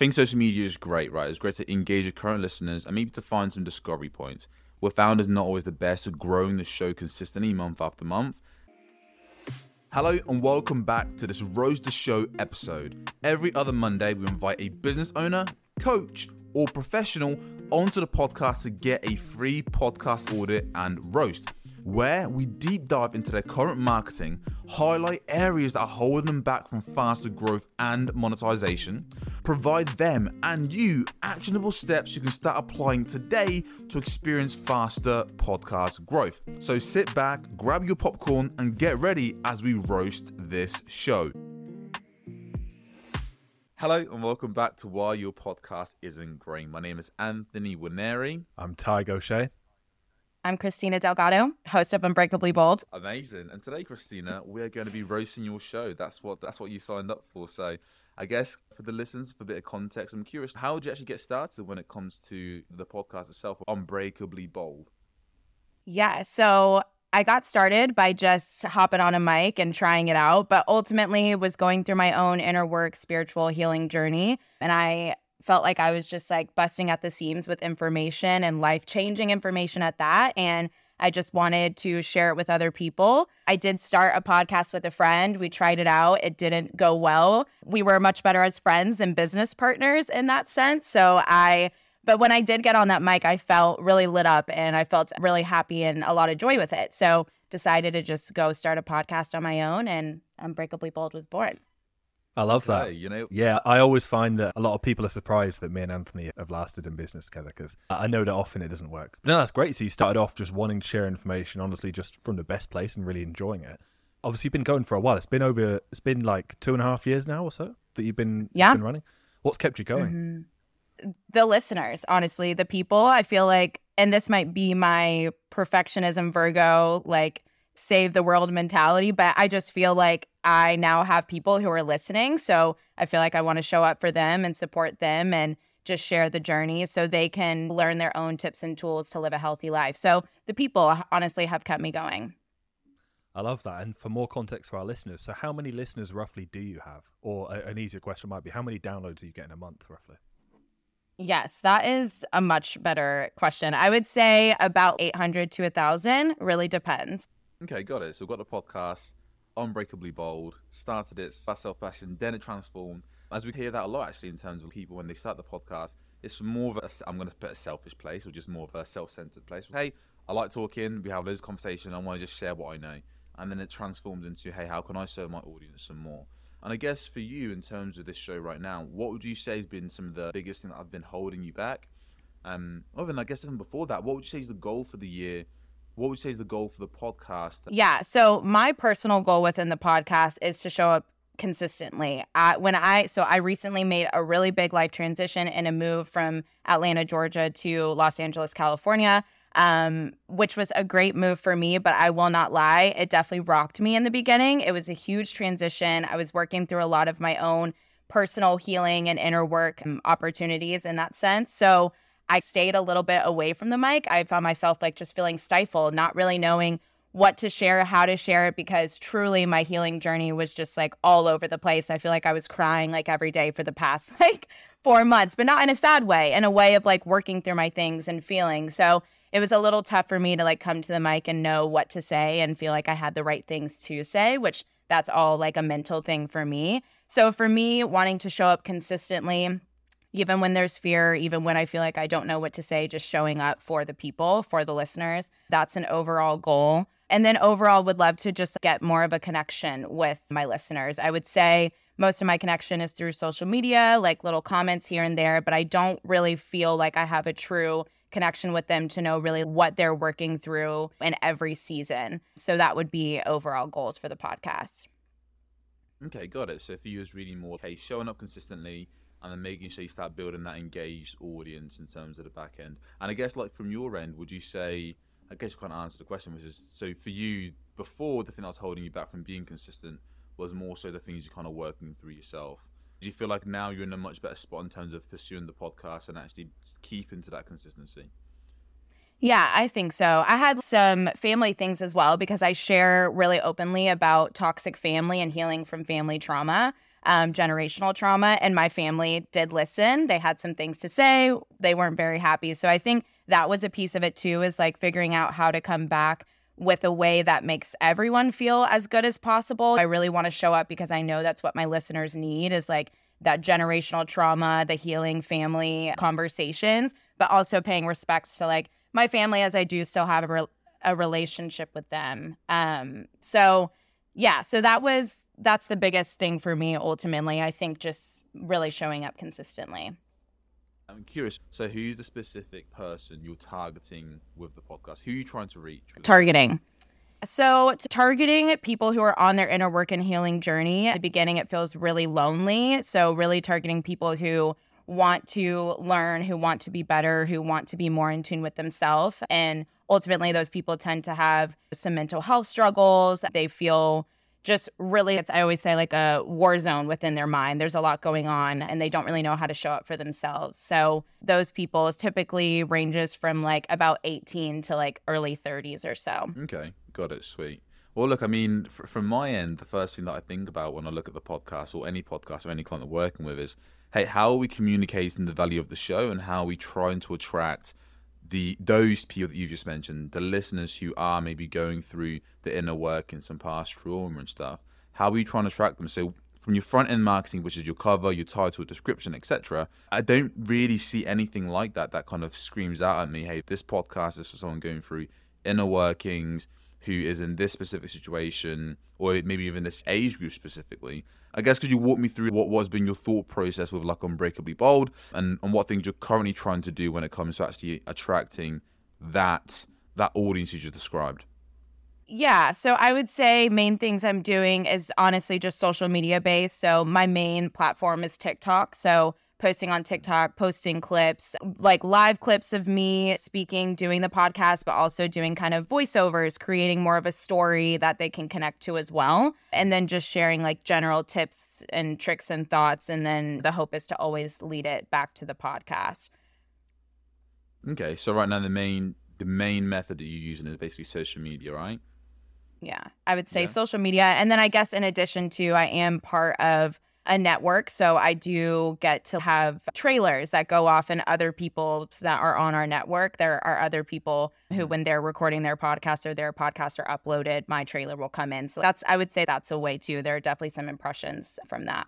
think social media is great, right? It's great to engage with current listeners and maybe to find some discovery points. We're found is not always the best at growing the show consistently month after month. Hello and welcome back to this Roast the Show episode. Every other Monday, we invite a business owner, coach, or professional onto the podcast to get a free podcast audit and roast where we deep dive into their current marketing, highlight areas that are holding them back from faster growth and monetization, provide them and you actionable steps you can start applying today to experience faster podcast growth. So sit back, grab your popcorn, and get ready as we roast this show. Hello and welcome back to Why Your Podcast Isn't Growing. My name is Anthony Winery. I'm Ty Gaucher. I'm Christina Delgado, host of Unbreakably Bold. Amazing. And today, Christina, we're going to be roasting your show. That's what that's what you signed up for. So I guess for the listeners, for a bit of context, I'm curious, how did you actually get started when it comes to the podcast itself, Unbreakably Bold? Yeah, so I got started by just hopping on a mic and trying it out, but ultimately was going through my own inner work spiritual healing journey. And I felt like I was just like busting at the seams with information and life changing information at that. And I just wanted to share it with other people. I did start a podcast with a friend. We tried it out. It didn't go well. We were much better as friends than business partners in that sense. So I, but when I did get on that mic, I felt really lit up and I felt really happy and a lot of joy with it. So decided to just go start a podcast on my own and Unbreakably Bold was born. I love Okay, that. you know- yeah, I always find that a lot of people are surprised that me and Anthony have lasted in business together because I know that often it doesn't work. But no, that's great. So you started off just wanting to share information, honestly, just from the best place and really enjoying it. Obviously, you've been going for a while. It's been over. It's been like two and a half years now or so that you've been Yeah. been running. What's kept you going? Mm-hmm. The listeners, honestly, the people, I feel like, and this might be my perfectionism Virgo, like save the world mentality, but I just feel like I now have people who are listening. So I feel like I want to show up for them and support them and just share the journey so they can learn their own tips and tools to live a healthy life. So the people honestly have kept me going. I love that. And for more context for our listeners, so how many listeners roughly do you have? Or a, an easier question might be, how many downloads are you getting a month roughly? Yes, that is a much better question. I would say about 800 to 1,000, really depends. Okay, got it. So got the podcast, Unbreakably Bold, started it, self passion, then it transformed. As we hear that a lot actually in terms of people when they start the podcast, it's more of a, I'm going to put a selfish place or just more of a self centered place. Hey, I like talking, we have loads of conversation, I want to just share what I know. And then it transforms into, hey, how can I serve my audience some more? And I guess for you, in terms of this show right now, what would you say has been some of the biggest thing that I've been holding you back? Um, other than I guess even before that, what would you say is the goal for the year? What would you say is the goal for the podcast? Yeah. So my personal goal within the podcast is to show up consistently. I, when I so I recently made a really big life transition and a move from Atlanta, Georgia to Los Angeles, California. Um, which was a great move for me, but I will not lie, it definitely rocked me in the beginning. It was a huge transition. I was working through a lot of my own personal healing and inner work um, opportunities in that sense. So I stayed a little bit away from the mic. I found myself like just feeling stifled, not really knowing what to share, how to share it, because truly my healing journey was just like all over the place. I feel like I was crying like every day for the past like four months, but not in a sad way, in a way of like working through my things and feeling. So it was a little tough for me to like come to the mic and know what to say and feel like I had the right things to say, which that's all like a mental thing for me. So for me, wanting to show up consistently, even when there's fear, even when I feel like I don't know what to say, just showing up for the people, for the listeners. That's an overall goal. And then overall, would love to just get more of a connection with my listeners. I would say most of my connection is through social media, like little comments here and there, but I don't really feel like I have a true connection with them to know really what they're working through in every season. So that would be overall goals for the podcast. Okay, got it. So for you, it's really more okay, showing up consistently and then making sure you start building that engaged audience in terms of the back end. And I guess, like from your end, would you say? I guess you can't answer the question, which is so for you before the thing that was holding you back from being consistent was more so the things you're kind of working through yourself. Do you feel like now you're in a much better spot in terms of pursuing the podcast and actually keeping to that consistency? Yeah, I think so. I had some family things as well because I share really openly about toxic family and healing from family trauma. Um, generational trauma. And my family did listen. They had some things to say. They weren't very happy. So I think that was a piece of it too, is like figuring out how to come back with a way that makes everyone feel as good as possible. I really want to show up because I know that's what my listeners need is like that generational trauma, the healing family conversations, but also paying respects to like my family as I do still have a, re- a relationship with them. Um, so yeah, so that was that's the biggest thing for me ultimately. I think just really showing up consistently. I'm curious. So, who's the specific person you're targeting with the podcast? Who are you trying to reach? Targeting. So, targeting people who are on their inner work and healing journey. At the beginning, it feels really lonely. So, really targeting people who want to learn, who want to be better, who want to be more in tune with themselves. And ultimately, those people tend to have some mental health struggles. They feel just really it's i always say like a war zone within their mind. There's a lot going on and they don't really know how to show up for themselves. So those people typically ranges from like about 18 to like early 30s or so. Okay. Got it. Sweet. Well look i mean f- from my end the first thing that i think about when i look at the podcast or any podcast or any client i'm working with is hey how are we communicating the value of the show and how are we trying to attract the those people that you just mentioned, the listeners who are maybe going through the inner work and some past trauma and stuff, how are you trying to track them? So from your front end marketing, which is your cover, your title, description, etc., I don't really see anything like that that kind of screams out at me, hey, this podcast is for someone going through inner workings, who is in this specific situation, or maybe even this age group specifically. I guess could you walk me through what was been your thought process with like Unbreakably Bold and, and what things you're currently trying to do when it comes to actually attracting that that audience you just described? Yeah, so I would say main things I'm doing is honestly just social media based. So my main platform is TikTok. So posting on TikTok, posting clips, like live clips of me speaking, doing the podcast, but also doing kind of voiceovers, creating more of a story that they can connect to as well. And then just sharing like general tips and tricks and thoughts. And then the hope is to always lead it back to the podcast. Okay. So right now the main the main method that you're using is basically social media, right? Yeah. I would say yeah. social media. And then I guess in addition to I am part of a network. So I do get to have trailers that go off and other people that are on our network. There are other people who, mm-hmm. when they're recording their podcast or their podcast are uploaded, my trailer will come in. So that's, I would say that's a way too. There are definitely some impressions from that.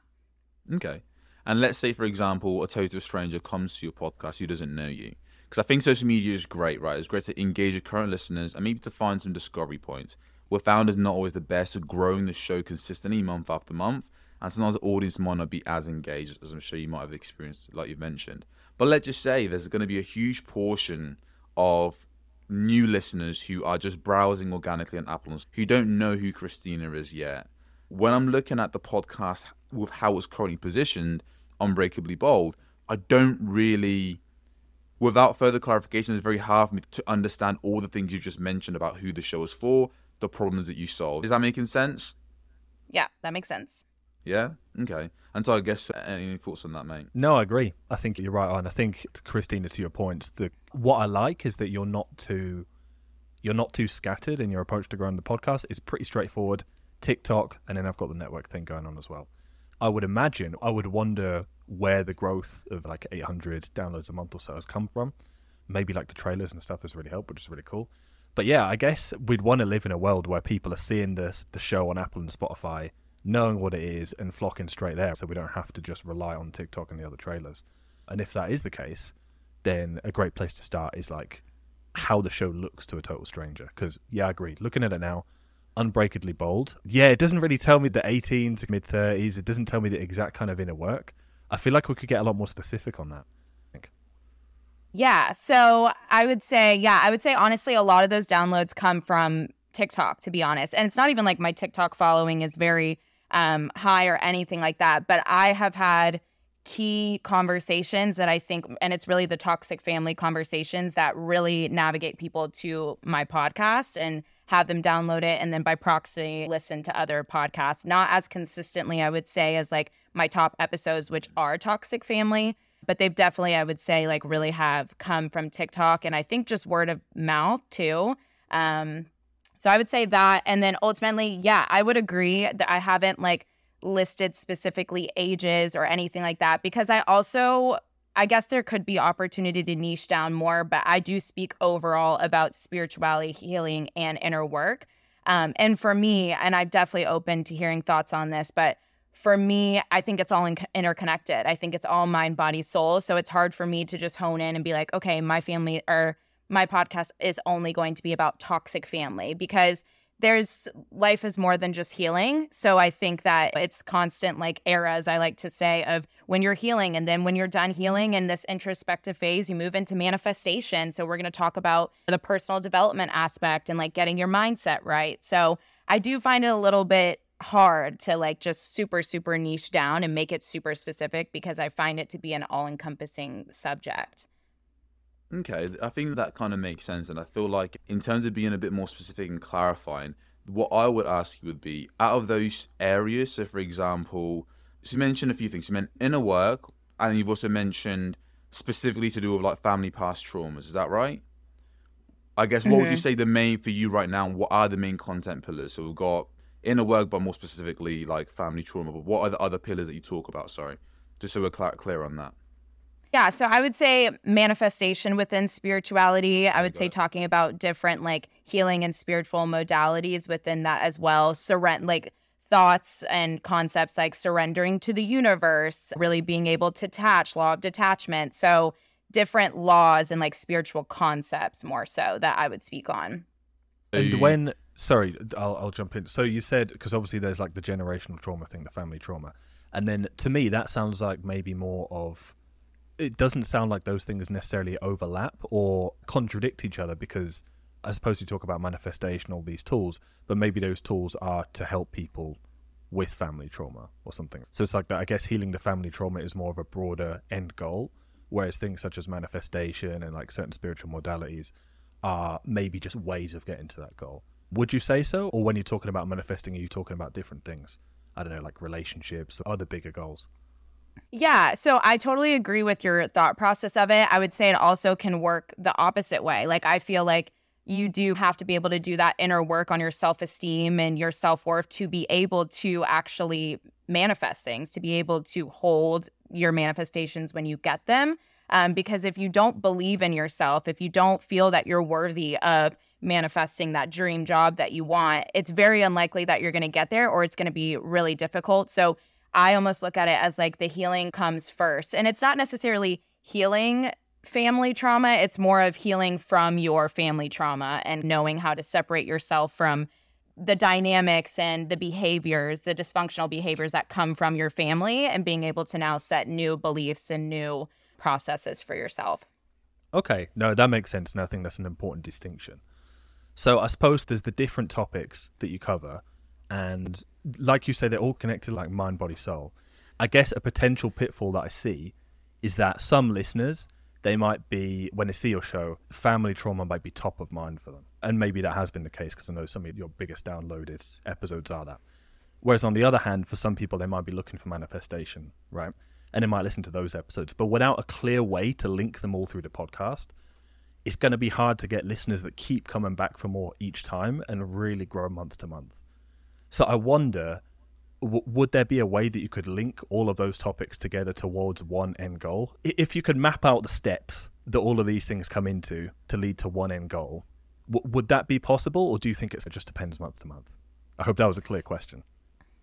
Okay. And let's say, for example, a total stranger comes to your podcast who doesn't know you. Because I think social media is great, right? It's great to engage your current listeners and maybe to find some discovery points. We're found as not always the best at growing the show consistently month after month and sometimes the audience might not be as engaged as I'm sure you might have experienced, like you've mentioned. But let's just say there's going to be a huge portion of new listeners who are just browsing organically on Apple who don't know who Christina is yet. When I'm looking at the podcast with how it's currently positioned, Unbreakably Bold, I don't really, without further clarification, it's very hard for me to understand all the things you just mentioned about who the show is for, the problems that you solve. Is that making sense? Yeah, that makes sense. Yeah. Okay. And so I guess uh, any thoughts on that, mate? No, I agree. I think you're right on. I think Christina, to your point, the what I like is that you're not too you're not too scattered in your approach to growing the podcast. It's pretty straightforward. TikTok, and then I've got the network thing going on as well. I would imagine, I would wonder where the growth of like 800 downloads a month or so has come from. Maybe like the trailers and stuff has really helped, which is really cool. But yeah, I guess we'd want to live in a world where people are seeing this the show on Apple and Spotify knowing what it is and flocking straight there so we don't have to just rely on TikTok and the other trailers. And if that is the case, then a great place to start is like how the show looks to a total stranger. Because, yeah, I agree. Looking at it now, unbreakably bold. Yeah, it doesn't really tell me the 18 to mid 30s. It doesn't tell me the exact kind of inner work. I feel like we could get a lot more specific on that. Yeah. So I would say, yeah, I would say honestly, a lot of those downloads come from TikTok, to be honest. And it's not even like my TikTok following is very um, high or anything like that. But I have had key conversations that I think, and it's really the toxic family conversations that really navigate people to my podcast and have them download it and then by proxy listen to other podcasts. Not as consistently, I would say, as like my top episodes, which are toxic family. But they've definitely, I would say, like really have come from TikTok and I think just word of mouth too. Um, so I would say that. And then ultimately, yeah, I would agree that I haven't like listed specifically ages or anything like that because I also I guess there could be opportunity to niche down more, but I do speak overall about spirituality, healing, and inner work. Um, and for me, and I'm definitely open to hearing thoughts on this, but for me, I think it's all in- interconnected. I think it's all mind, body, soul. So it's hard for me to just hone in and be like, okay, my family or my podcast is only going to be about toxic family because there's life is more than just healing. So I think that it's constant like eras, I like to say, of when you're healing and then when you're done healing in this introspective phase, you move into manifestation. So we're going to talk about the personal development aspect and like getting your mindset right. So I do find it a little bit hard to like just super, super niche down and make it super specific because I find it to be an all encompassing subject. Okay, I think that kind of makes sense. And I feel like, in terms of being a bit more specific and clarifying, what I would ask you would be out of those areas. So, for example, so you mentioned a few things. You meant inner work, and you've also mentioned specifically to do with like family past traumas. Is that right? I guess what mm-hmm. would you mm-hmm. say the main for you right now? What are the main content pillars? So we've got inner work, but more specifically like family trauma. But what are the other pillars that you talk about? Sorry, just so we're clear, clear on that. Yeah, so I would say manifestation within spirituality. I would say talking about different like healing and spiritual modalities within that as well. Surrender like thoughts and concepts like surrendering to the universe, really being able to attach, law of detachment. So different laws and like spiritual concepts more so that I would speak on. And when sorry, I'll I'll jump in. So you said because obviously there's like the generational trauma thing, the family trauma. And then to me that sounds like maybe more of it doesn't sound like those things necessarily overlap or contradict each other because I suppose you talk about manifestation, all these tools, but maybe those tools are to help people with family trauma or something. So it's like that. I guess healing the family trauma is more of a broader end goal, whereas things such as manifestation and like certain spiritual modalities are maybe just ways of getting to that goal. Would you say so? Or when you're talking about manifesting, are you talking about different things? I don't know, like relationships or other bigger goals? Yeah, so I totally agree with your thought process of it. I would say it also can work the opposite way. Like I feel like you do have to be able to do that inner work on your self-esteem and your self-worth to be able to actually manifest things, to be able to hold your manifestations when you get them. Um, because if you don't believe in yourself, if you don't feel that you're worthy of manifesting that dream job that you want, it's very unlikely that you're going to get there or it's going to be really difficult. So I almost look at it as like the healing comes first. And it's not necessarily healing family trauma, it's more of healing from your family trauma and knowing how to separate yourself from the dynamics and the behaviors, the dysfunctional behaviors that come from your family, and being able to now set new beliefs and new processes for yourself. Okay, no, that makes sense. And I think that's an important distinction. So I suppose there's the different topics that you cover and like you say, they're all connected like mind, body, soul. I guess a potential pitfall that I see is that some listeners they might be when they see your show, family trauma might be top of mind for them, and maybe that has been the case because I know some of your biggest downloaded episodes are that. Whereas on the other hand, for some people, they might be looking for manifestation, right? And they might listen to those episodes, but without a clear way to link them all through the podcast, it's going to be hard to get listeners that keep coming back for more each time and really grow month to month. So I wonder, w- would there be a way that you could link all of those topics together towards one end goal? If you could map out the steps that all of these things come into to lead to one end goal, w- would that be possible, or do you think it just depends month to month? I hope that was a clear question.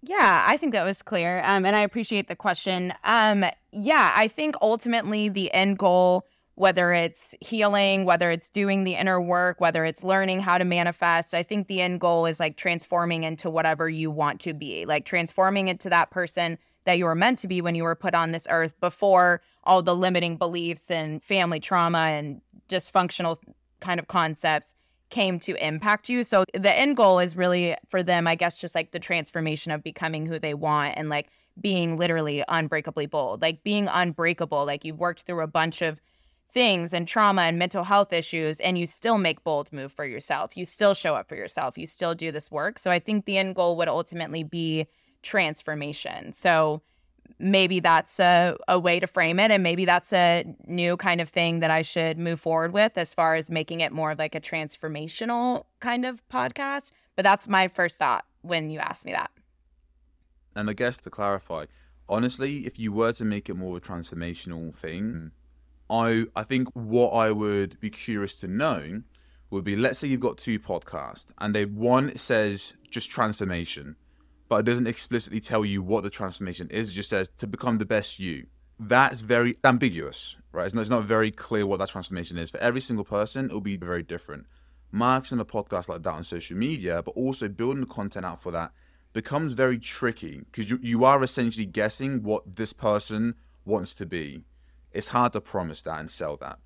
Yeah, I think that was clear. Um, and I appreciate the question. Um, yeah, I think ultimately the end goal whether it's healing, whether it's doing the inner work, whether it's learning how to manifest. I think the end goal is like transforming into whatever you want to be, like transforming into that person that you were meant to be when you were put on this earth before all the limiting beliefs and family trauma and dysfunctional kind of concepts came to impact you. So the end goal is really for them, I guess, just like the transformation of becoming who they want and like being literally unbreakably bold, like being unbreakable. Like you've worked through a bunch of things and trauma and mental health issues and you still make bold move for yourself. You still show up for yourself. You still do this work. So i think the end goal would ultimately be transformation. So maybe that's a, a way to frame it and maybe that's a new kind of thing that i should move forward with as far as making it more of like a transformational kind of podcast. But that's my first thought when you asked me that. And I guess to clarify, honestly, if you were to make it more of a transformational thing, mm. I I think what I would be curious to know would be let's say you've got two podcasts and they one says just transformation, but it doesn't explicitly tell you what the transformation is. It just says to become the best you. That's very ambiguous, right? It's not, it's not very clear what that transformation is. For every single person, it'll be very different. Marketing a podcast like that on social media, but also building the content out for that becomes very tricky because you, you are essentially guessing what this person wants to be. It's hard to promise that and sell that.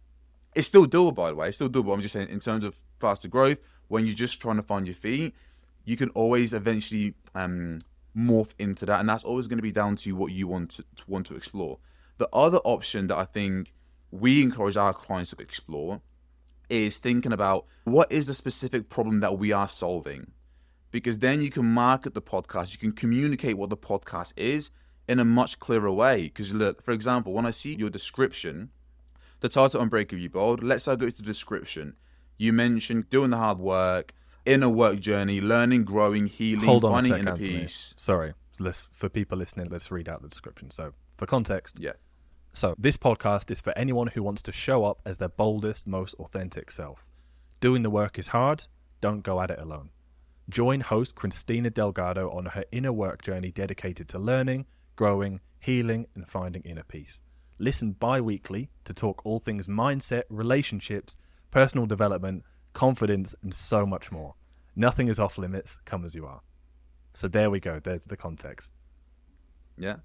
It's still doable, by the way. It's still doable. I'm just saying, in terms of faster growth, when you're just trying to find your feet, you can always eventually um, morph into that, and that's always going to be down to what you want to, to want to explore. The other option that I think we encourage our clients to explore is thinking about what is the specific problem that we are solving because then you can market the podcast, you can communicate what the podcast is in a much clearer way. Because look, for example, when I see your description, the title Unbreakably Bold, let's say I go to the description. You mentioned doing the hard work, inner work journey, learning, growing, healing, Hold on finding a second, peace. Sorry, let's, for people listening, let's read out the description. So, for context, Yeah. So, this podcast is for anyone who wants to show up as their boldest, most authentic self. Doing the work is hard, don't go at it alone. Join host Christina Delgado on her inner work journey dedicated to learning, growing, healing, and finding inner peace. Listen bi weekly to talk all things mindset, relationships, personal development, confidence, and so much more. Nothing is off limits, come as you are. So, there we go, there's the context. Yeah.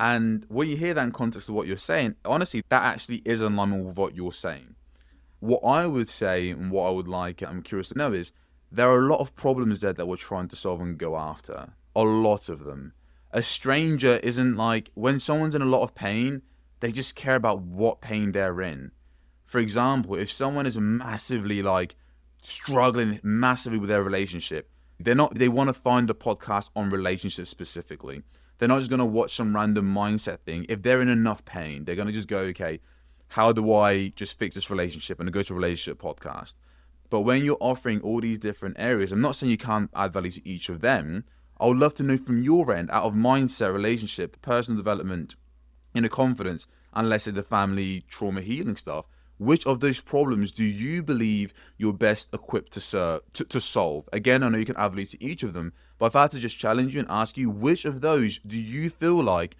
And when you hear that in context of what you're saying, honestly, that actually is in line with what you're saying. What I would say and what I would like, I'm curious to know is there are a lot of problems there that we're trying to solve and go after. A lot of them. A stranger isn't like when someone's in a lot of pain, they just care about what pain they're in. For example, if someone is massively like struggling massively with their relationship, they're not they want to find the podcast on relationships specifically. They're not just going to watch some random mindset thing. If they're in enough pain, they're going to just go, okay, how do I just fix this relationship and go to a relationship podcast? But when you're offering all these different areas, I'm not saying you can't add value to each of them. I would love to know from your end, out of mindset, relationship, personal development, inner confidence, and let's say the family trauma healing stuff, which of those problems do you believe you're best equipped to serve to, to solve? Again, I know you can add to each of them, but if I had to just challenge you and ask you, which of those do you feel like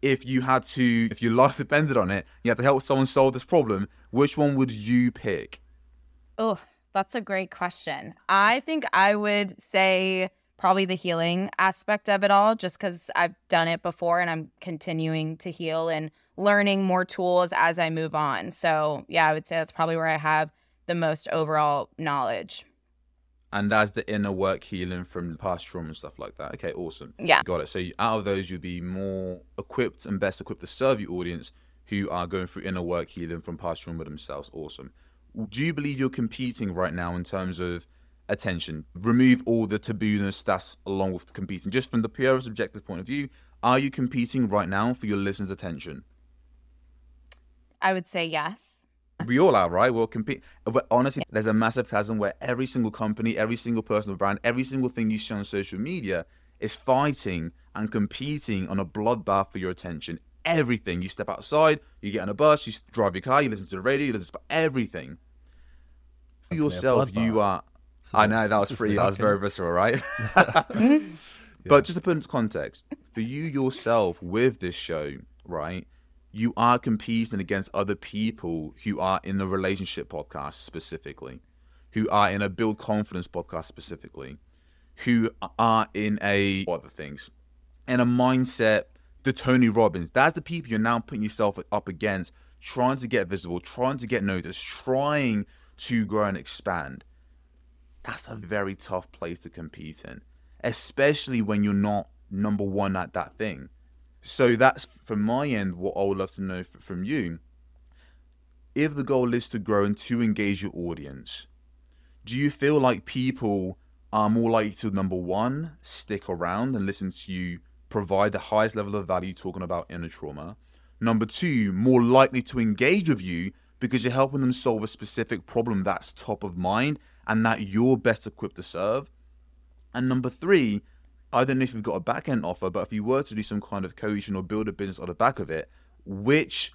if you had to, if your life depended on it, you had to help someone solve this problem, which one would you pick? Oh, that's a great question. I think I would say probably the healing aspect of it all, just because I've done it before and I'm continuing to heal and learning more tools as I move on. So, yeah, I would say that's probably where I have the most overall knowledge. And that's the inner work healing from past trauma and stuff like that. Okay, awesome. Yeah. Got it. So out of those, you'd be more equipped and best equipped to serve your audience who are going through inner work healing from past trauma themselves. Awesome. Do you believe you're competing right now in terms of attention? Remove all the tabooness that's along with competing. Just from the pure subjective point of view, are you competing right now for your listeners' attention? I would say yes. We all are, right? We'll compete. But honestly, there's a massive chasm where every single company, every single personal brand, every single thing you see on social media is fighting and competing on a bloodbath for your attention. Everything. You step outside, you get on a bus, you drive your car, you listen to the radio, you listen to everything. For yourself, you are. So I know that was pretty. That was very visceral, right? Mm-hmm. But just to put into context, for you yourself with this show, right? You are competing against other people who are in the relationship podcast specifically, who are in a build confidence podcast specifically, who are in a what other things, in a mindset. The Tony Robbins. That's the people you're now putting yourself up against, trying to get visible, trying to get noticed, trying to grow and expand that's a very tough place to compete in, especially when you're not number one at that thing. So that's from my end what I would love to know f- from you. If the goal is to grow and to engage your audience, do you feel like people are more likely to number one stick around and listen to you provide the highest level of value talking about inner trauma? Number two, more likely to engage with you because you're helping them solve a specific problem that's top of mind and that you're best equipped to serve. And number three, I don't know if you've got a back end offer, but if you were to do some kind of coaching or build a business on the back of it, which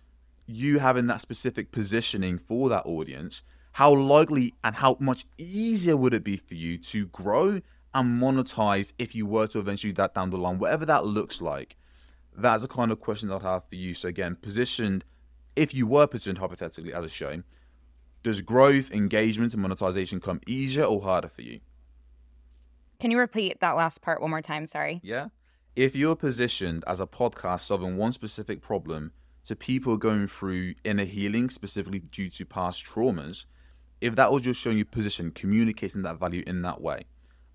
you having that specific positioning for that audience, how likely and how much easier would it be for you to grow and monetize if you were to eventually do that down the line, whatever that looks like? That's the kind of question I'd have for you. So again, positioned, if you were positioned hypothetically as a show, does growth, engagement, and monetization come easier or harder for you? Can you repeat that last part one more time? Sorry. Yeah. If you're positioned as a podcast solving one specific problem to people going through inner healing, specifically due to past traumas, if that was your showing you position, communicating that value in that way,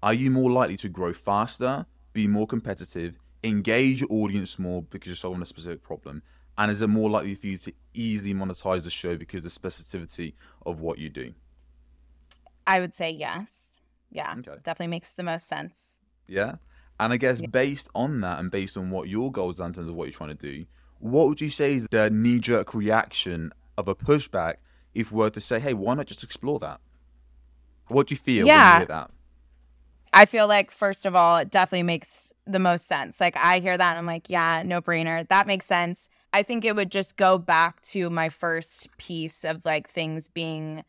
are you more likely to grow faster, be more competitive, engage your audience more because you're solving a specific problem? And is it more likely for you to easily monetize the show because of the specificity of what you do? I would say yes. Yeah. Okay. Definitely makes the most sense. Yeah. And I guess based on that and based on what your goals are in terms of what you're trying to do, what would you say is the knee jerk reaction of a pushback if we were to say, hey, why not just explore that? What do you feel when you hear that? I feel like first of all, it definitely makes the most sense. Like I hear that and I'm like, yeah, no brainer. That makes sense. I think it would just go back to my first piece of like things being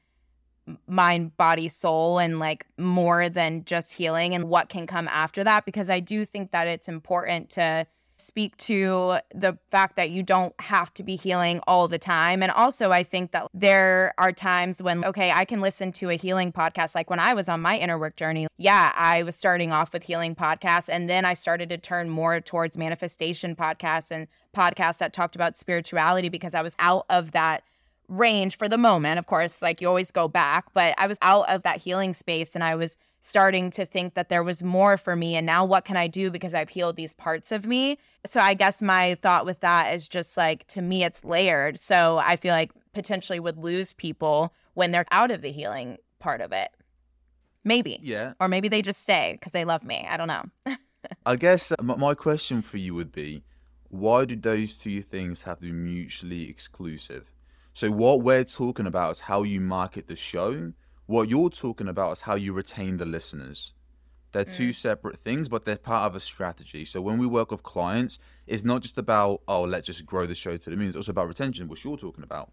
mind, body, soul, and like more than just healing and what can come after that. Because I do think that it's important to speak to the fact that you don't have to be healing all the time. And also, I think that there are times when, okay, I can listen to a healing podcast. Like when I was on my inner work journey, yeah, I was starting off with healing podcasts. And then I started to turn more towards manifestation podcasts and podcasts that talked about spirituality because I was out of that range for the moment. Of course, like you always go back, but I was out of that healing space and I was starting to think that there was more for me. And now what can I do because I've healed these parts of me? So I guess my thought with that is just like to me, it's layered. So I feel like potentially would lose people when they're out of the healing part of it. Maybe. Yeah. Or maybe they just stay because they love me. I don't know. I guess uh, my my question for you would be why do those two things have to be mutually exclusive? So, what we're talking about is how you market the show. What you're talking about is how you retain the listeners. They're two mm. separate things, but they're part of a strategy. So, when we work with clients, it's not just about, oh, let's just grow the show to the moon. It's also about retention, which you're talking about.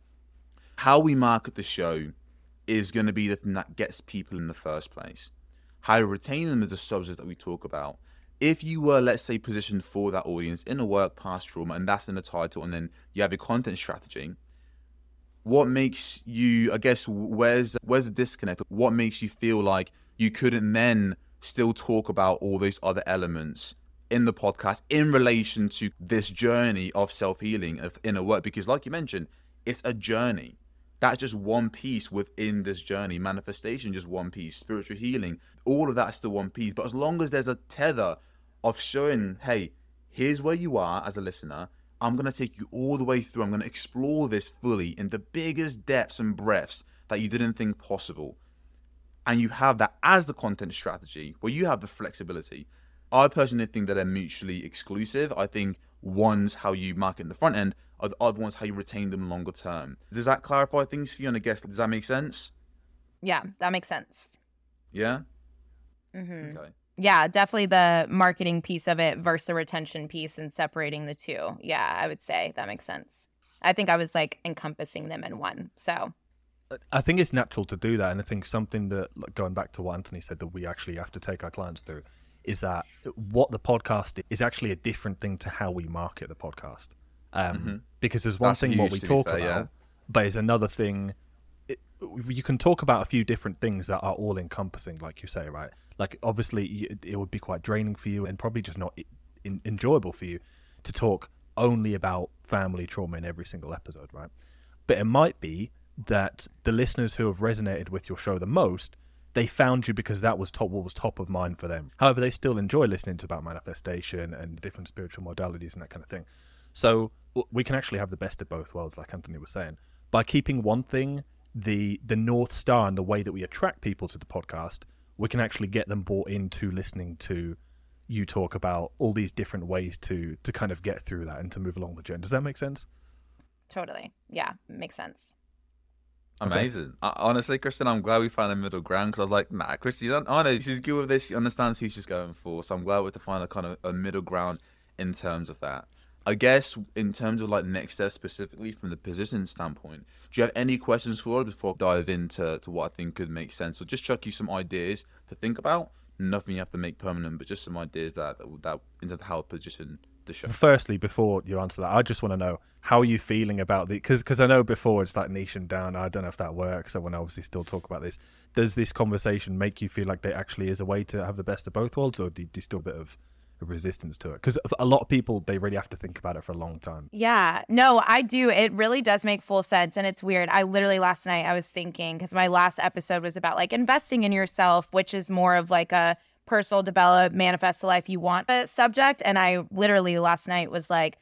How we market the show is going to be the thing that gets people in the first place. How to retain them is the subject that we talk about. If you were, let's say, positioned for that audience in a work past trauma, and that's in the title, and then you have a content strategy, what makes you? I guess where's where's the disconnect? What makes you feel like you couldn't then still talk about all those other elements in the podcast in relation to this journey of self healing of inner work? Because, like you mentioned, it's a journey that's just one piece within this journey. Manifestation, just one piece. Spiritual healing, all of that's the one piece. But as long as there's a tether of showing, hey, here's where you are as a listener. I'm going to take you all the way through. I'm going to explore this fully in the biggest depths and breadths that you didn't think possible. And you have that as the content strategy where you have the flexibility. I personally think that they're mutually exclusive. I think one's how you market in the front end, are the other ones how you retain them longer term. Does that clarify things for you? And I guess does that make sense? yeah, that makes sense. Yeah. Mm-hmm. Okay. Yeah, definitely the marketing piece of it versus the retention piece and separating the two. Yeah, I would say that makes sense. I think I was like encompassing them in one. So, I think it's natural to do that, and I think something that like, going back to what Anthony said that we actually have to take our clients through is that what the podcast is actually a different thing to how we market the podcast. Um, Mhm. Because there's one That's thing what we talk fair, about, yeah. but it's another thing. You can talk about a few different things that are all encompassing, like you say, right? Like obviously, it would be quite draining for you, and probably just not in, enjoyable for you to talk only about family trauma in every single episode, right? But it might be that the listeners who have resonated with your show the most, they found you because that was top what was top of mind for them. However, they still enjoy listening to about manifestation and different spiritual modalities and that kind of thing. So we can actually have the best of both worlds, like Anthony was saying, by keeping one thing the the north star and the way that we attract people to the podcast. We can actually get them bought into listening to you talk about all these different ways to to kind of get through that and to move along the journey. Does that make sense? totally. Yeah, makes sense. Amazing. I, honestly, Kristen, I'm glad we found a middle ground because I was like, nah, Kristen, I know she's good with this. She understands who she's going for. So I'm glad we have to find a kind of a middle ground in terms of that. I guess in terms of like next steps specifically from the position standpoint, do you have any questions for us before I dive into to what I think could make sense? Or just chuck you some ideas to think about. Nothing you have to make permanent, but just some ideas that that, in terms of how position the show. Firstly, before you answer that, I just want to know how are you feeling about the because because I know before it's like niching down. I don't know if that works. I want to obviously still talk about this. Does this conversation make you feel like there actually is a way to have the best of both worlds, or do, do you still a bit of resistance to it because a lot of people they really have to think about it for a long time yeah no i do it really does make full sense and it's weird i literally last night i was thinking because my last episode was about like investing in yourself which is more of like a personal develop manifest the life you want a subject and i literally last night was like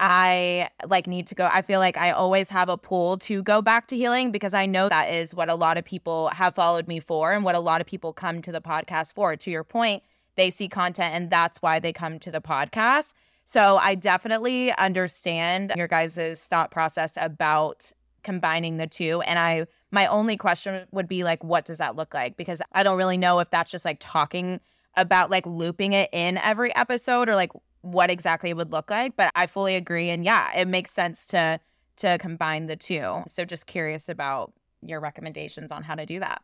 I like need to go. I feel like I always have a pull to go back to healing because I know that is what a lot of people have followed me for and what a lot of people come to the podcast for. To your point, they see content and that's why they come to the podcast. So I definitely understand your guys' thought process about combining the two. And I, my only question would be like, what does that look like? Because I don't really know if that's just like talking about like looping it in every episode or like what exactly it would look like. But I fully agree. And yeah, it makes sense to, to combine the two. So just curious about your recommendations on how to do that.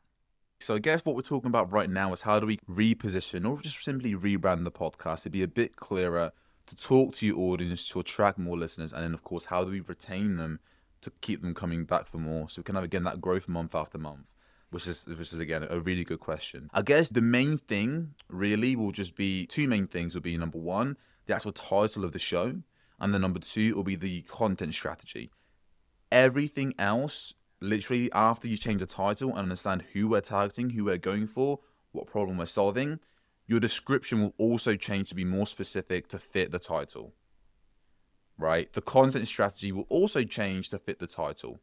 So I guess what we're talking about right now is how do we reposition or just simply rebrand the podcast to be a bit clearer, to talk to your audience, to attract more listeners, and then of course how do we retain them to keep them coming back for more, so we can have again that growth month after month. Which is, which is again a really good question. I guess the main thing really will just be two main things will be number one, the actual title of the show, and then number two will be the content strategy. Everything else literally after you change the title and understand who we're targeting, who we're going for, what problem we're solving, your description will also change to be more specific to fit the title. Right? The content strategy will also change to fit the title.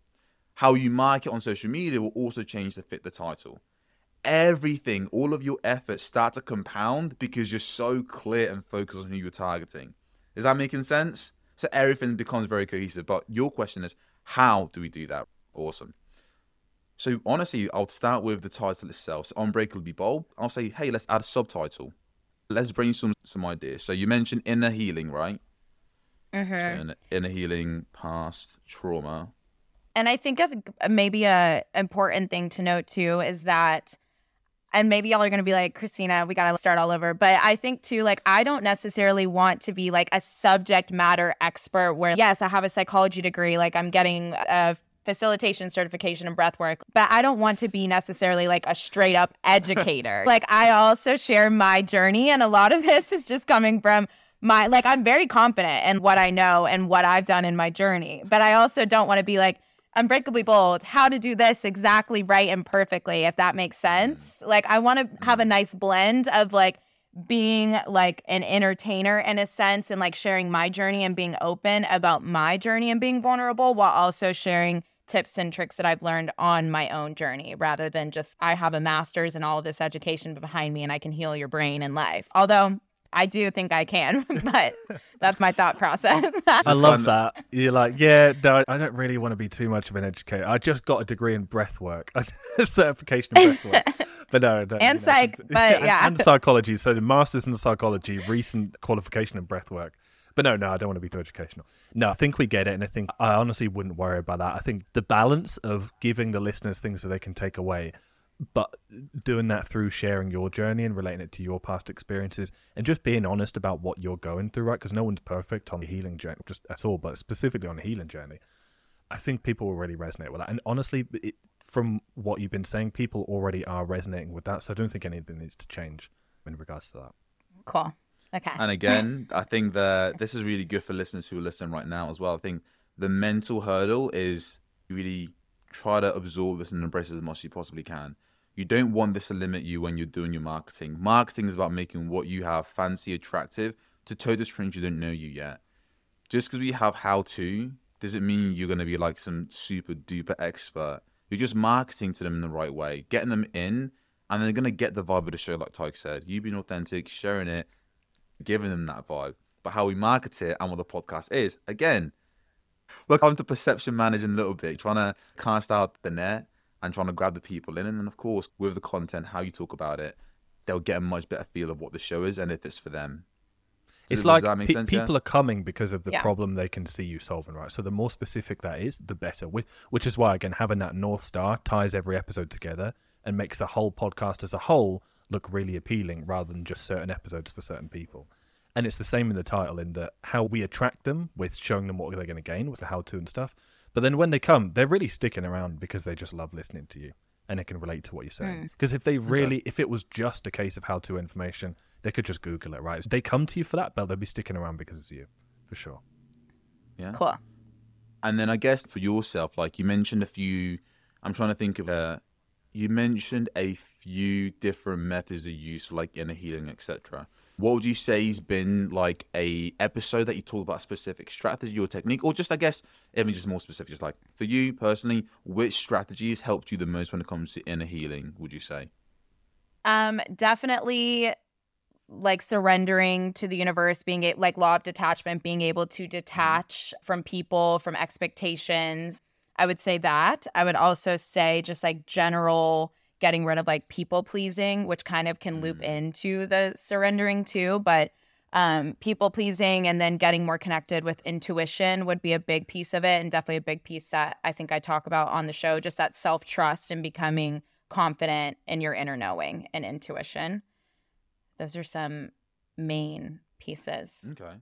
How you market on social media will also change to fit the title. Everything, all of your efforts start to compound because you're so clear and focused on who you're targeting. Is that making sense? So everything becomes very cohesive. But your question is, how do we do that? Awesome. So honestly, I'll start with the title itself. So Unbreakably Bold. I'll say, hey, let's add a subtitle. Let's brainstorm some some ideas. So you mentioned inner healing, right? Mm-hmm. So inner healing, past trauma. And I think maybe a important thing to note too is that, and maybe y'all are going to be like, Christina, we got to start all over. But I think too, like, I don't necessarily want to be like a subject matter expert where, yes, I have a psychology degree, like I'm getting a facilitation certification and breath work, but I don't want to be necessarily like a straight up educator. like I also share my journey and a lot of this is just coming from my like I'm very confident in what I know and what I've done in my journey. But I also don't want to be like unbreakably bold, how to do this exactly right and perfectly if that makes sense. Like I want to have a nice blend of like being like an entertainer in a sense and like sharing my journey and being open about my journey and being vulnerable while also sharing tips and tricks that I've learned on my own journey rather than just I have a master's and all of this education behind me and I can heal your brain and life. Although I do think I can, but that's my thought process. I love that. You're like, yeah, no, I don't really want to be too much of an educator. I just got a degree in breath work, a certification in breath work. But no, no and psych, but yeah, and, and psychology. So the master's in psychology, recent qualification in breath work. But no, no, I don't want to be too educational. No, I think we get it, and I think I honestly wouldn't worry about that. I think the balance of giving the listeners things that they can take away, but doing that through sharing your journey and relating it to your past experiences, and just being honest about what you're going through, right? Because no one's perfect on the healing journey, just at all, but specifically on the healing journey. I think people will really resonate with that. And honestly, it, from what you've been saying, people already are resonating with that. So I don't think anything needs to change in regards to that. Cool. Okay. And again, I think that this is really good for listeners who are listening right now as well. I think the mental hurdle is really try to absorb this and embrace it as much as you possibly can. You don't want this to limit you when you're doing your marketing. Marketing is about making what you have fancy, attractive to total strangers who don't know you yet. Just because we have how to doesn't mean you're going to be like some super duper expert. You're just marketing to them in the right way, getting them in, and they're going to get the vibe of the show, like Tyke said. You being authentic, sharing it, giving them that vibe. But how we market it and what the podcast is, again, we're coming to perception managing a little bit, trying to cast out the net and trying to grab the people in. And then, of course, with the content, how you talk about it, they'll get a much better feel of what the show is and if it's for them. Does it's it- like does that make pe- sense, people yeah? are coming because of the Yeah. problem they can see you solving, right? So the more specific that is, the better. Which, which is why, again, having that North Star ties every episode together and makes the whole podcast as a whole look really appealing rather than just certain episodes for certain people. And it's the same in the title in that how we attract them with showing them what they're going to gain with the how to and stuff. But then when they come, they're really sticking around because they just love listening to you and they can relate to what you're saying. Hmm. Because if they really, if it was just a case of how to information, they could just Google it, right? They come to you for that, but they'll be sticking around because it's you, for sure. Yeah. Cool. And then I guess for yourself, like you mentioned a few, I'm trying to think of a, you mentioned a few different methods of use, like inner healing, etc. What would you say has been like a episode that you talk about a specific strategy or technique, or just I guess even just more specific, just like for you personally, which strategies helped you the most when it comes to inner healing? Would you say? Um, definitely like surrendering to the universe, being a, like law of detachment, being able to detach from people, from expectations. I would say that. I would also say just like general getting rid of like people pleasing, which kind of can loop Mm. into the surrendering too. But um, people pleasing and then getting more connected with intuition would be a big piece of it, and definitely a big piece that I think I talk about on the show. Just that self trust and becoming confident in your inner knowing and intuition. Those are some main pieces. Okay.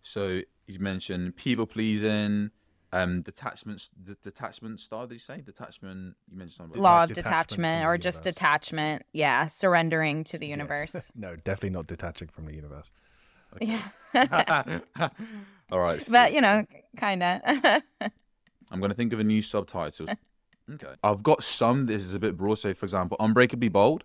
So you mentioned people pleasing, um, detachment, the detachment style. Did you say detachment? You mentioned something. Law of detachment detachment, or just universe. detachment. Yeah, surrendering to the Yes. universe. no, definitely not detaching from the universe. Yeah. All right. but you know, kind of. I'm going to think of a new subtitle. okay. I've got some. This is a bit broad. So, for example, Unbreakably Bold.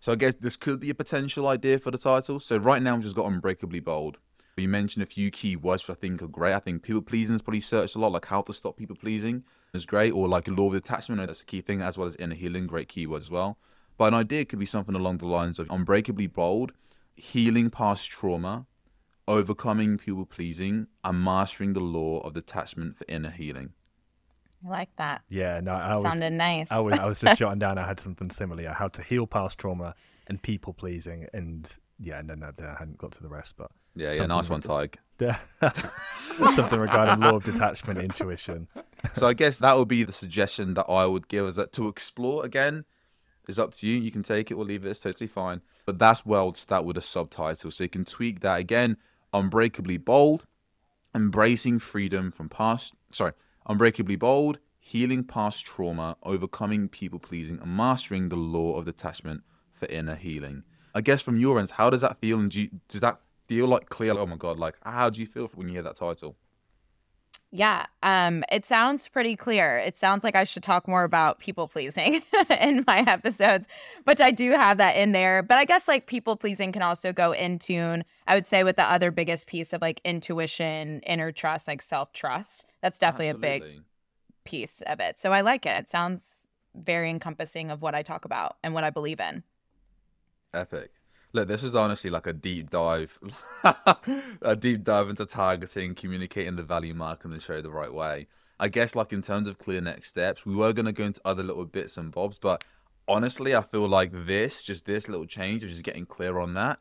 So, I guess this could be a potential idea for the title. So, right now, I've just got Unbreakably Bold. You mentioned a few key words which I think are great. I think people pleasing is probably searched a lot, like how to stop people pleasing is great, or like law of detachment, that's a key thing, as well as inner healing, great keywords as well. But an idea could be something along the lines of Unbreakably Bold, healing past trauma, overcoming people pleasing, and mastering the law of detachment for inner healing. I like that. Yeah, no, I was, Sounded nice. I was, I was just jotting down. I had something similar: how to heal past trauma and people pleasing, and yeah, no, no, I hadn't got to the rest, but Yeah, yeah, Something nice one, like Tig. something regarding law of detachment, intuition. so I guess that would be the suggestion that I would give is that to explore again is up to you. You can take it or leave it. It's totally fine. But that's well start with a subtitle. So you can tweak that again. Unbreakably bold, embracing freedom from past sorry, unbreakably bold, healing past trauma, overcoming people pleasing, and mastering the law of detachment for inner healing. I guess from your end, how does that feel? And do you, does that feel like clear? Oh my god, like how do you feel when you hear that title? Yeah, um, it sounds pretty clear. It sounds like I should talk more about people pleasing in my episodes, but I do have that in there. But I guess like people pleasing can also go in tune, I would say, with the other biggest piece of like intuition, inner trust, like self trust. That's definitely a big piece of it. So I like it. It sounds very encompassing of what I talk about and what I believe in. Epic. Look, this is honestly like a deep dive, a deep dive into targeting, communicating the value mark and the show the right way. I guess, like in terms of clear next steps, we were gonna go into other little bits and bobs, but honestly, I feel like this, just this little change, of just getting clear on that.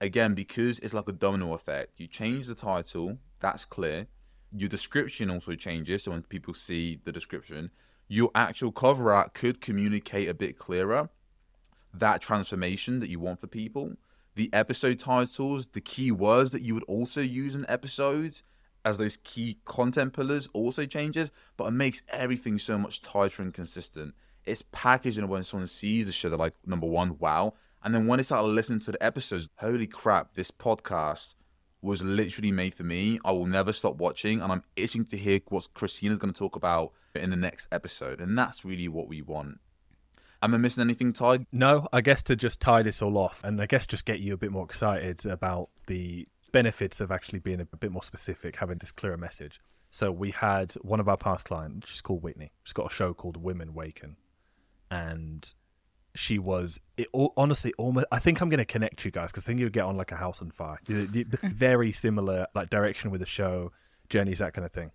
Again, because it's like a domino effect. You change the title, that's clear. Your description also changes, so when people see the description, your actual cover art could communicate a bit clearer that transformation that you want for people. The episode titles, the key words that you would also use in episodes as those key content pillars also changes, but it makes everything so much tighter and consistent. It's packaged in a way when someone sees the show, they're like, number one, wow. And then when they start listening to the episodes, holy crap, this podcast was literally made for me. I will never stop watching, and I'm itching to hear what Christina's going to talk about in the next episode. And that's really what we want. Am I missing anything, Ty? No, I guess to just tie this all off, and I guess just get you a bit more excited about the benefits of actually being a bit more specific, having this clearer message. So we had one of our past clients, she's called Whitney. She's got a show called Women Waken, and she was it, honestly almost. I think I'm going to connect you guys because I think you would get on like a house on fire. Very similar like direction with the show, journeys, that kind of thing.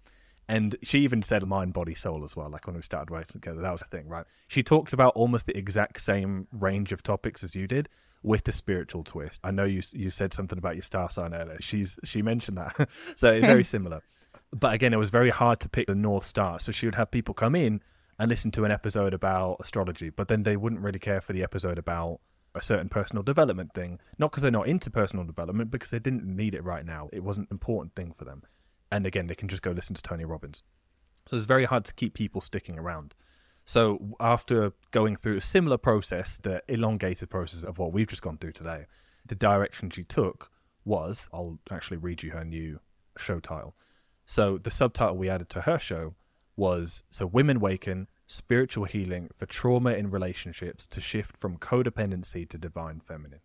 And she even said mind, body, soul as well. Like when we started writing together, that was a thing, right? She talked about almost the exact same range of topics as you did, with the spiritual twist. I know you you said something about your star sign earlier. She's she mentioned that, so it's very similar. But again, it was very hard to pick the north star. So she would have people come in and listen to an episode about astrology, but then they wouldn't really care for the episode about a certain personal development thing. Not because they're not into personal development, because they didn't need it right now. It wasn't an important thing for them. And again, they can just go listen to Tony Robbins. So it's very hard to keep people sticking around. So after going through a similar process, the elongated process of what we've just gone through today, the direction she took was I'll actually read you her new show title. So the subtitle we added to her show was so women waken spiritual healing for trauma in relationships to shift from codependency to divine feminine.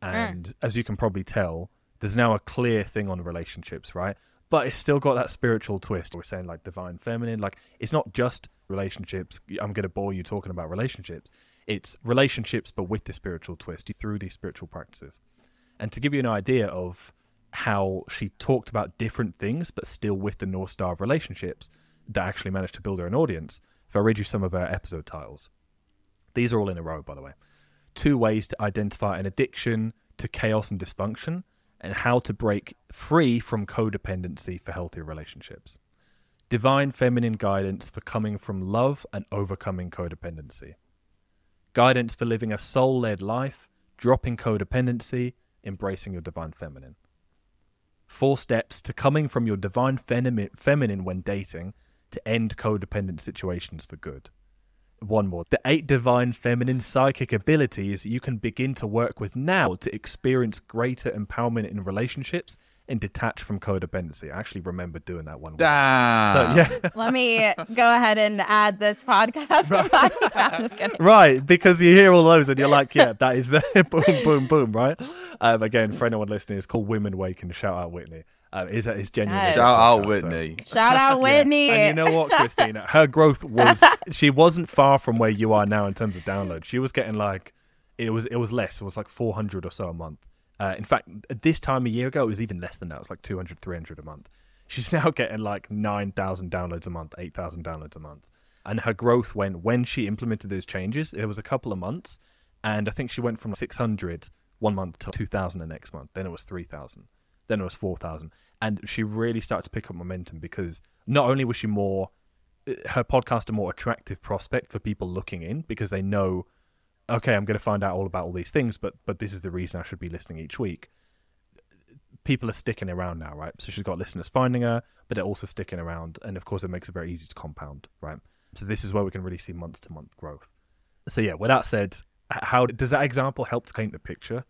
And mm. as you can probably tell, there's now a clear thing on relationships, right? But it's still got that spiritual twist. We're saying like divine feminine, like it's not just relationships. I'm going to bore you talking about relationships. It's relationships, but with the spiritual twist through these spiritual practices. And to give you an idea of how she talked about different things, but still with the North Star of relationships that actually managed to build her an audience, if I read you some of her episode titles, these are all in a row, by the way. Two ways to identify an addiction to chaos and dysfunction, and how to break free from codependency for healthier relationships divine feminine guidance for coming from love and overcoming codependency, guidance for living a soul led life, dropping codependency, embracing your divine feminine. Four steps to coming from your divine feminine when dating to end codependent situations for good. One more. The eight divine feminine psychic abilities you can begin to work with now to experience greater empowerment in relationships and detach from codependency. I actually remember doing that one. Damn. So yeah. Let me go ahead and add this podcast. Right. right, because you hear all those and you're like, yeah, that is the boom, boom, boom, right? Um, again, for anyone listening, it's called Women Wake and shout out Whitney. Um, is is genuine. Yes. Shout out Whitney. So. Shout out Whitney. Yeah. And you know what, Christina? Her growth was she wasn't far from where you are now in terms of download. She was getting like it was it was less. It was like 400 or so a month. Uh, in fact, this time a year ago, it was even less than that. It was like 200, 300 a month. She's now getting like 9,000 downloads a month, 8,000 downloads a month. And her growth when when she implemented those changes, it was a couple of months. And I think she went from 600 one month to 2,000 the next month. Then it was 3,000. Then it was 4,000. And she really started to pick up momentum because not only was she more, her podcast a more attractive prospect for people looking in because they know okay, I'm going to find out all about all these things, but but this is the reason I should be listening each week. People are sticking around now, right? So she's got listeners finding her, but they're also sticking around, and of course, it makes it very easy to compound, right? So this is where we can really see month to month growth. So yeah, with that said, how does that example help to paint the picture?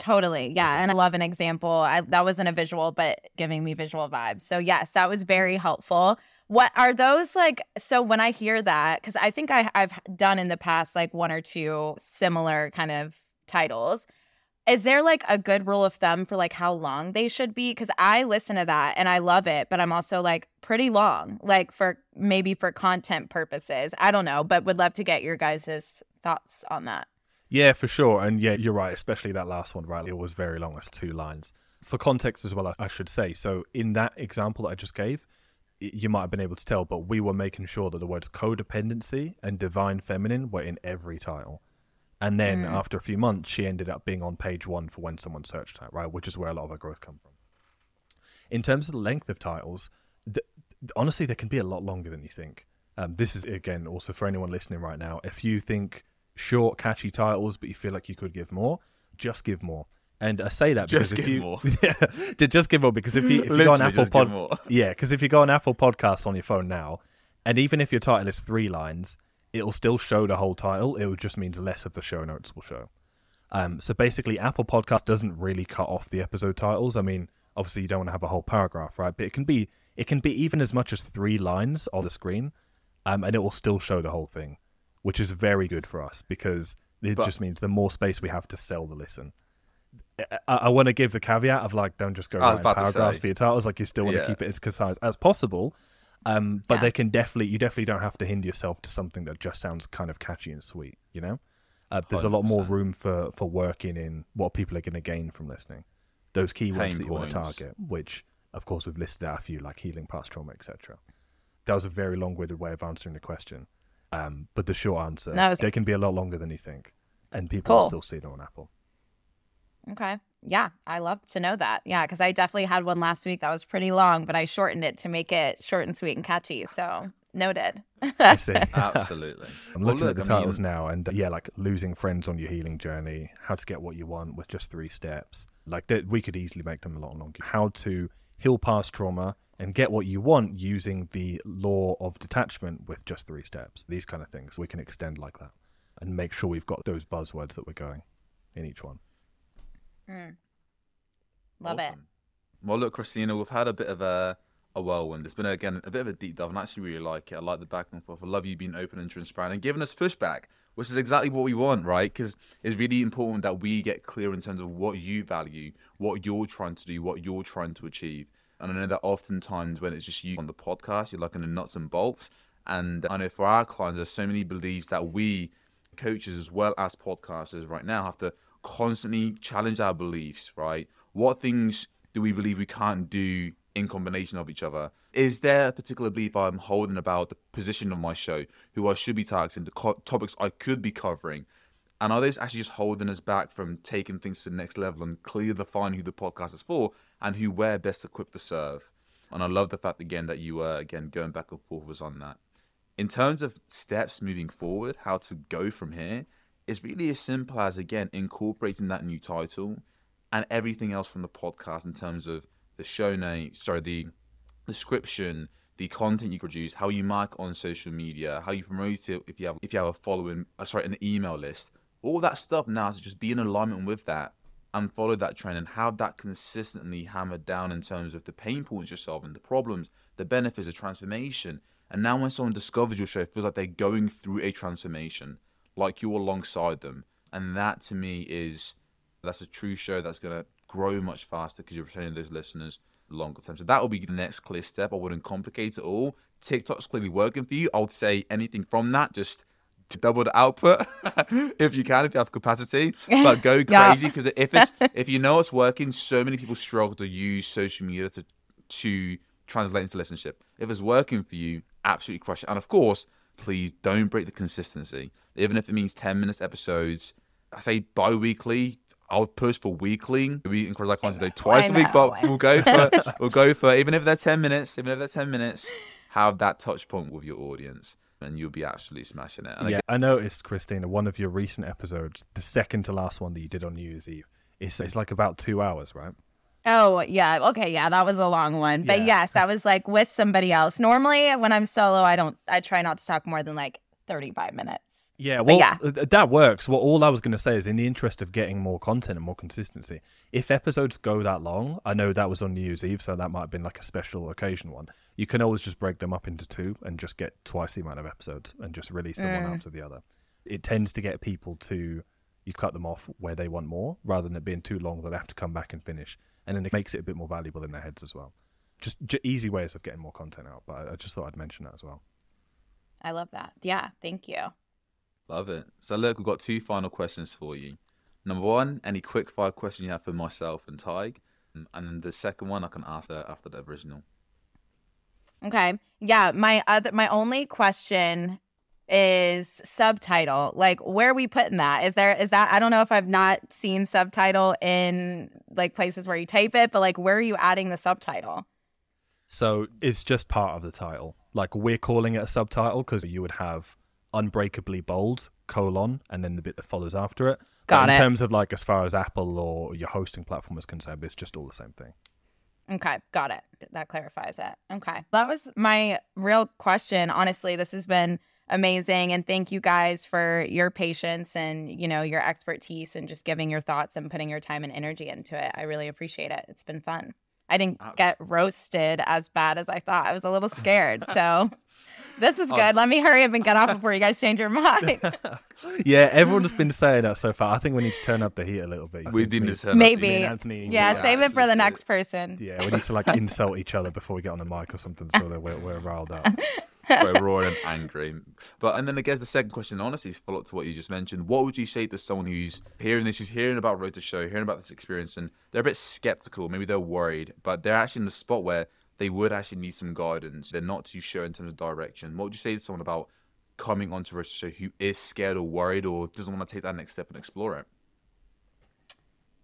Totally. Yeah. And I love an example. I, that wasn't a visual, but giving me visual vibes. So, yes, that was very helpful. What are those like? So when I hear that, because I think I, I've done in the past like one or two similar kind of titles. Is there like a good rule of thumb for like how long they should be? Because I listen to that and I love it, but I'm also like pretty long, like for maybe for content purposes. I don't know, but would love to get your guys' thoughts on that. Yeah, for sure. And yeah, you're right, especially that last one, right? It was very long, it's two lines. For context as well, I should say. So in that example that I just gave, you might have been able to tell, but we were making sure that the words codependency and divine feminine were in every title. And then mm. after a few months, she ended up being on page one for when someone searched that, right? Which is where a lot of our growth come from. In terms of the length of titles, honestly, they can be a lot longer than you think. Um, this is again also for anyone listening right now. If you think short, catchy titles, but you feel like you could give more, just give more. And I say that because just if you more. yeah, just give more because if you if you go on Apple Pod, yeah, because if you go on Apple Podcasts on your phone now, and even if your title is three lines, it'll still show the whole title. It just means less of the show notes will show. Um, so basically, Apple Podcast doesn't really cut off the episode titles. I mean, obviously, you don't want to have a whole paragraph, right? But it can be it can be even as much as three lines on the screen, um, and it will still show the whole thing, which is very good for us because it but, just means the more space we have to sell the listen. I, I want to give the caveat of like, don't just go write paragraphs for your titles. Like, you still want to keep it as concise as possible. Um, but yeah. they can definitely, you definitely don't have to hinder yourself to something that just sounds kind of catchy and sweet. You know, uh, there's 100%. a lot more room for for working in what people are going to gain from listening. Those keywords Pain that you points. want to target, which Of course, we've listed out a few like healing past trauma, etc. That was a very long-winded way of answering the question, um, but the short answer That was- they can be a lot longer than you think, and people will Cool. still see them on Apple. Okay. Yeah, I love to know that. Yeah, because I definitely had one last week that was pretty long, but I shortened it to make it short and sweet and catchy. So noted. I see. Absolutely. I'm Well, looking look, at the I titles mean- now, and uh, yeah, like losing friends on your healing journey, how to get what you want with just three steps. Like that, we could easily make them a lot longer. How to heal past trauma and get what you want using the law of detachment with just three steps. These kind of things we can extend like that, and make sure we've got those buzzwords that we're going in each one. Mm. Love it. Well, look, Christina, we've had a bit of a a whirlwind. It's been again a bit of a deep dive, and I actually really like it. I like the back and forth. I love you being open and transparent and giving us pushback, which is exactly what we want, right? Because it's really important that we get clear in terms of what you value, what you're trying to do, what you're trying to achieve. And I know that oftentimes when it's just you on the podcast, you're like in the nuts and bolts. And I know for our clients, there's so many beliefs that we coaches as well as podcasters right now have to constantly challenge our beliefs, right? What things do we believe we can't do in combination of each other? Is there a particular belief I'm holding about the position of my show, who I should be targeting, the co- topics I could be covering? And are those actually just holding us back from taking things to the next level and clearly define who the podcast is for and who we're best equipped to serve? And I love the fact again that you were again going back and forth was on that in terms of steps moving forward, how to go from here, it's really as simple as again incorporating that new title and everything else from the podcast in terms of the show name, sorry, the description, the content you produce, how you mark on social media, how you promote it if you have if you have a following, uh, sorry, an email list. All that stuff now is just be in alignment with that and follow that trend and have that consistently hammered down in terms of the pain points you're solving, the problems, the benefits, the transformation. And now when someone discovers your show, it feels like they're going through a transformation, like you're alongside them. And that to me is that's a true show that's gonna grow much faster because you're retaining those listeners longer term. So that will be the next clear step. I wouldn't complicate it all. TikTok's clearly working for you. I would say anything from that, just double the output if you can, if you have capacity. But go crazy because if it's if you know it's working, so many people struggle to use social media to to translate into listenership. If it's working for you, absolutely crush it. And of course, please don't break the consistency. Even if it means 10 minutes episodes, I say bi weekly. I would push for weekly. We encourage our clients to do twice a week, but we'll go for we'll go for even if they're 10 minutes, even if they're 10 minutes, have that touch point with your audience and you'll be absolutely smashing it. And yeah, I noticed, Christina, one of your recent episodes, the second to last one that you did on New Year's Eve, it's, it's like about two hours, right? Oh, yeah. Okay. Yeah. That was a long one. But Yeah. yes, that was like with somebody else. Normally, when I'm solo, I don't, I try not to talk more than like 35 minutes. Yeah, well, yeah. uh, that works. Well, all I was going to say is, in the interest of getting more content and more consistency, if episodes go that long, I know that was on New Year's Eve, so that might have been like a special occasion one. You can always just break them up into two and just get twice the amount of episodes and just release them one after the other. It tends to get people to you cut them off where they want more, rather than it being too long that they have to come back and finish, and then it makes it a bit more valuable in their heads as well. Just j- easy ways of getting more content out, but I just thought I'd mention that as well. I love that. Yeah. Thank you. Love it. So look, we've got two final questions for you. Number one, any quick fire question you have for myself and Tig, and then the second one I can ask uh, after the original. Okay. Yeah. My other, my only question is subtitle. Like, where are we putting that? Is there, is that, I don't know if I've not seen subtitle in like places where you type it, but like, where are you adding the subtitle? So it's just part of the title. Like we're calling it a subtitle because you would have unbreakably bold colon and then the bit that follows after it. But Got in it. terms of like as far as Apple or your hosting platform is concerned, it's just all the same thing. Okay, got it. That clarifies it. Okay. That was my real question. Honestly, this has been amazing and thank you guys for your patience and, you know, your expertise and just giving your thoughts and putting your time and energy into it. I really appreciate it. It's been fun. I didn't get roasted as bad as I thought. I was a little scared. So this is Oh. good. Let me hurry up and get off before you guys change your mind. yeah, everyone's been saying that so far. I think we need to turn up the heat a little bit. I We think did me- need to turn up Maybe. me and Anthony. yeah, Yeah, save it for the next person. Yeah, we need to like insult each other before we get on the mic or something so that we're, we're riled up. we're raw and angry. But and then I guess the second question, honestly, is follow up to what you just mentioned. What would you say to someone who's hearing this, who's hearing about Roast the Show, hearing about this experience, and they're a bit skeptical, maybe they're worried, but they're actually in the spot where they would actually need some guidance. They're not too sure in terms of direction. What would you say to someone about coming onto to Show who is scared or worried or doesn't want to take that next step and explore it?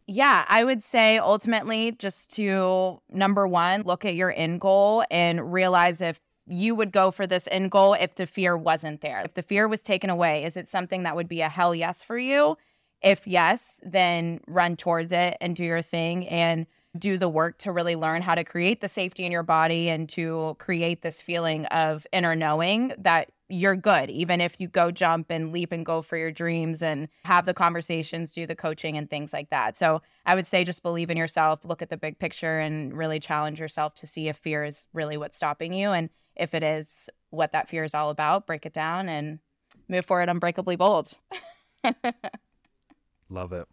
Yeah, I would say ultimately just to number one, look at your end goal and realize if you would go for this end goal if the fear wasn't there. If the fear was taken away, is it something that would be a hell yes for you? If yes, then run towards it and do your thing and do the work to really learn how to create the safety in your body and to create this feeling of inner knowing that you're good, even if you go jump and leap and go for your dreams and have the conversations, do the coaching and things like that. So I would say just believe in yourself, look at the big picture, and really challenge yourself to see if fear is really what's stopping you. And if it is what that fear is all about, break it down and move forward unbreakably bold. Love it.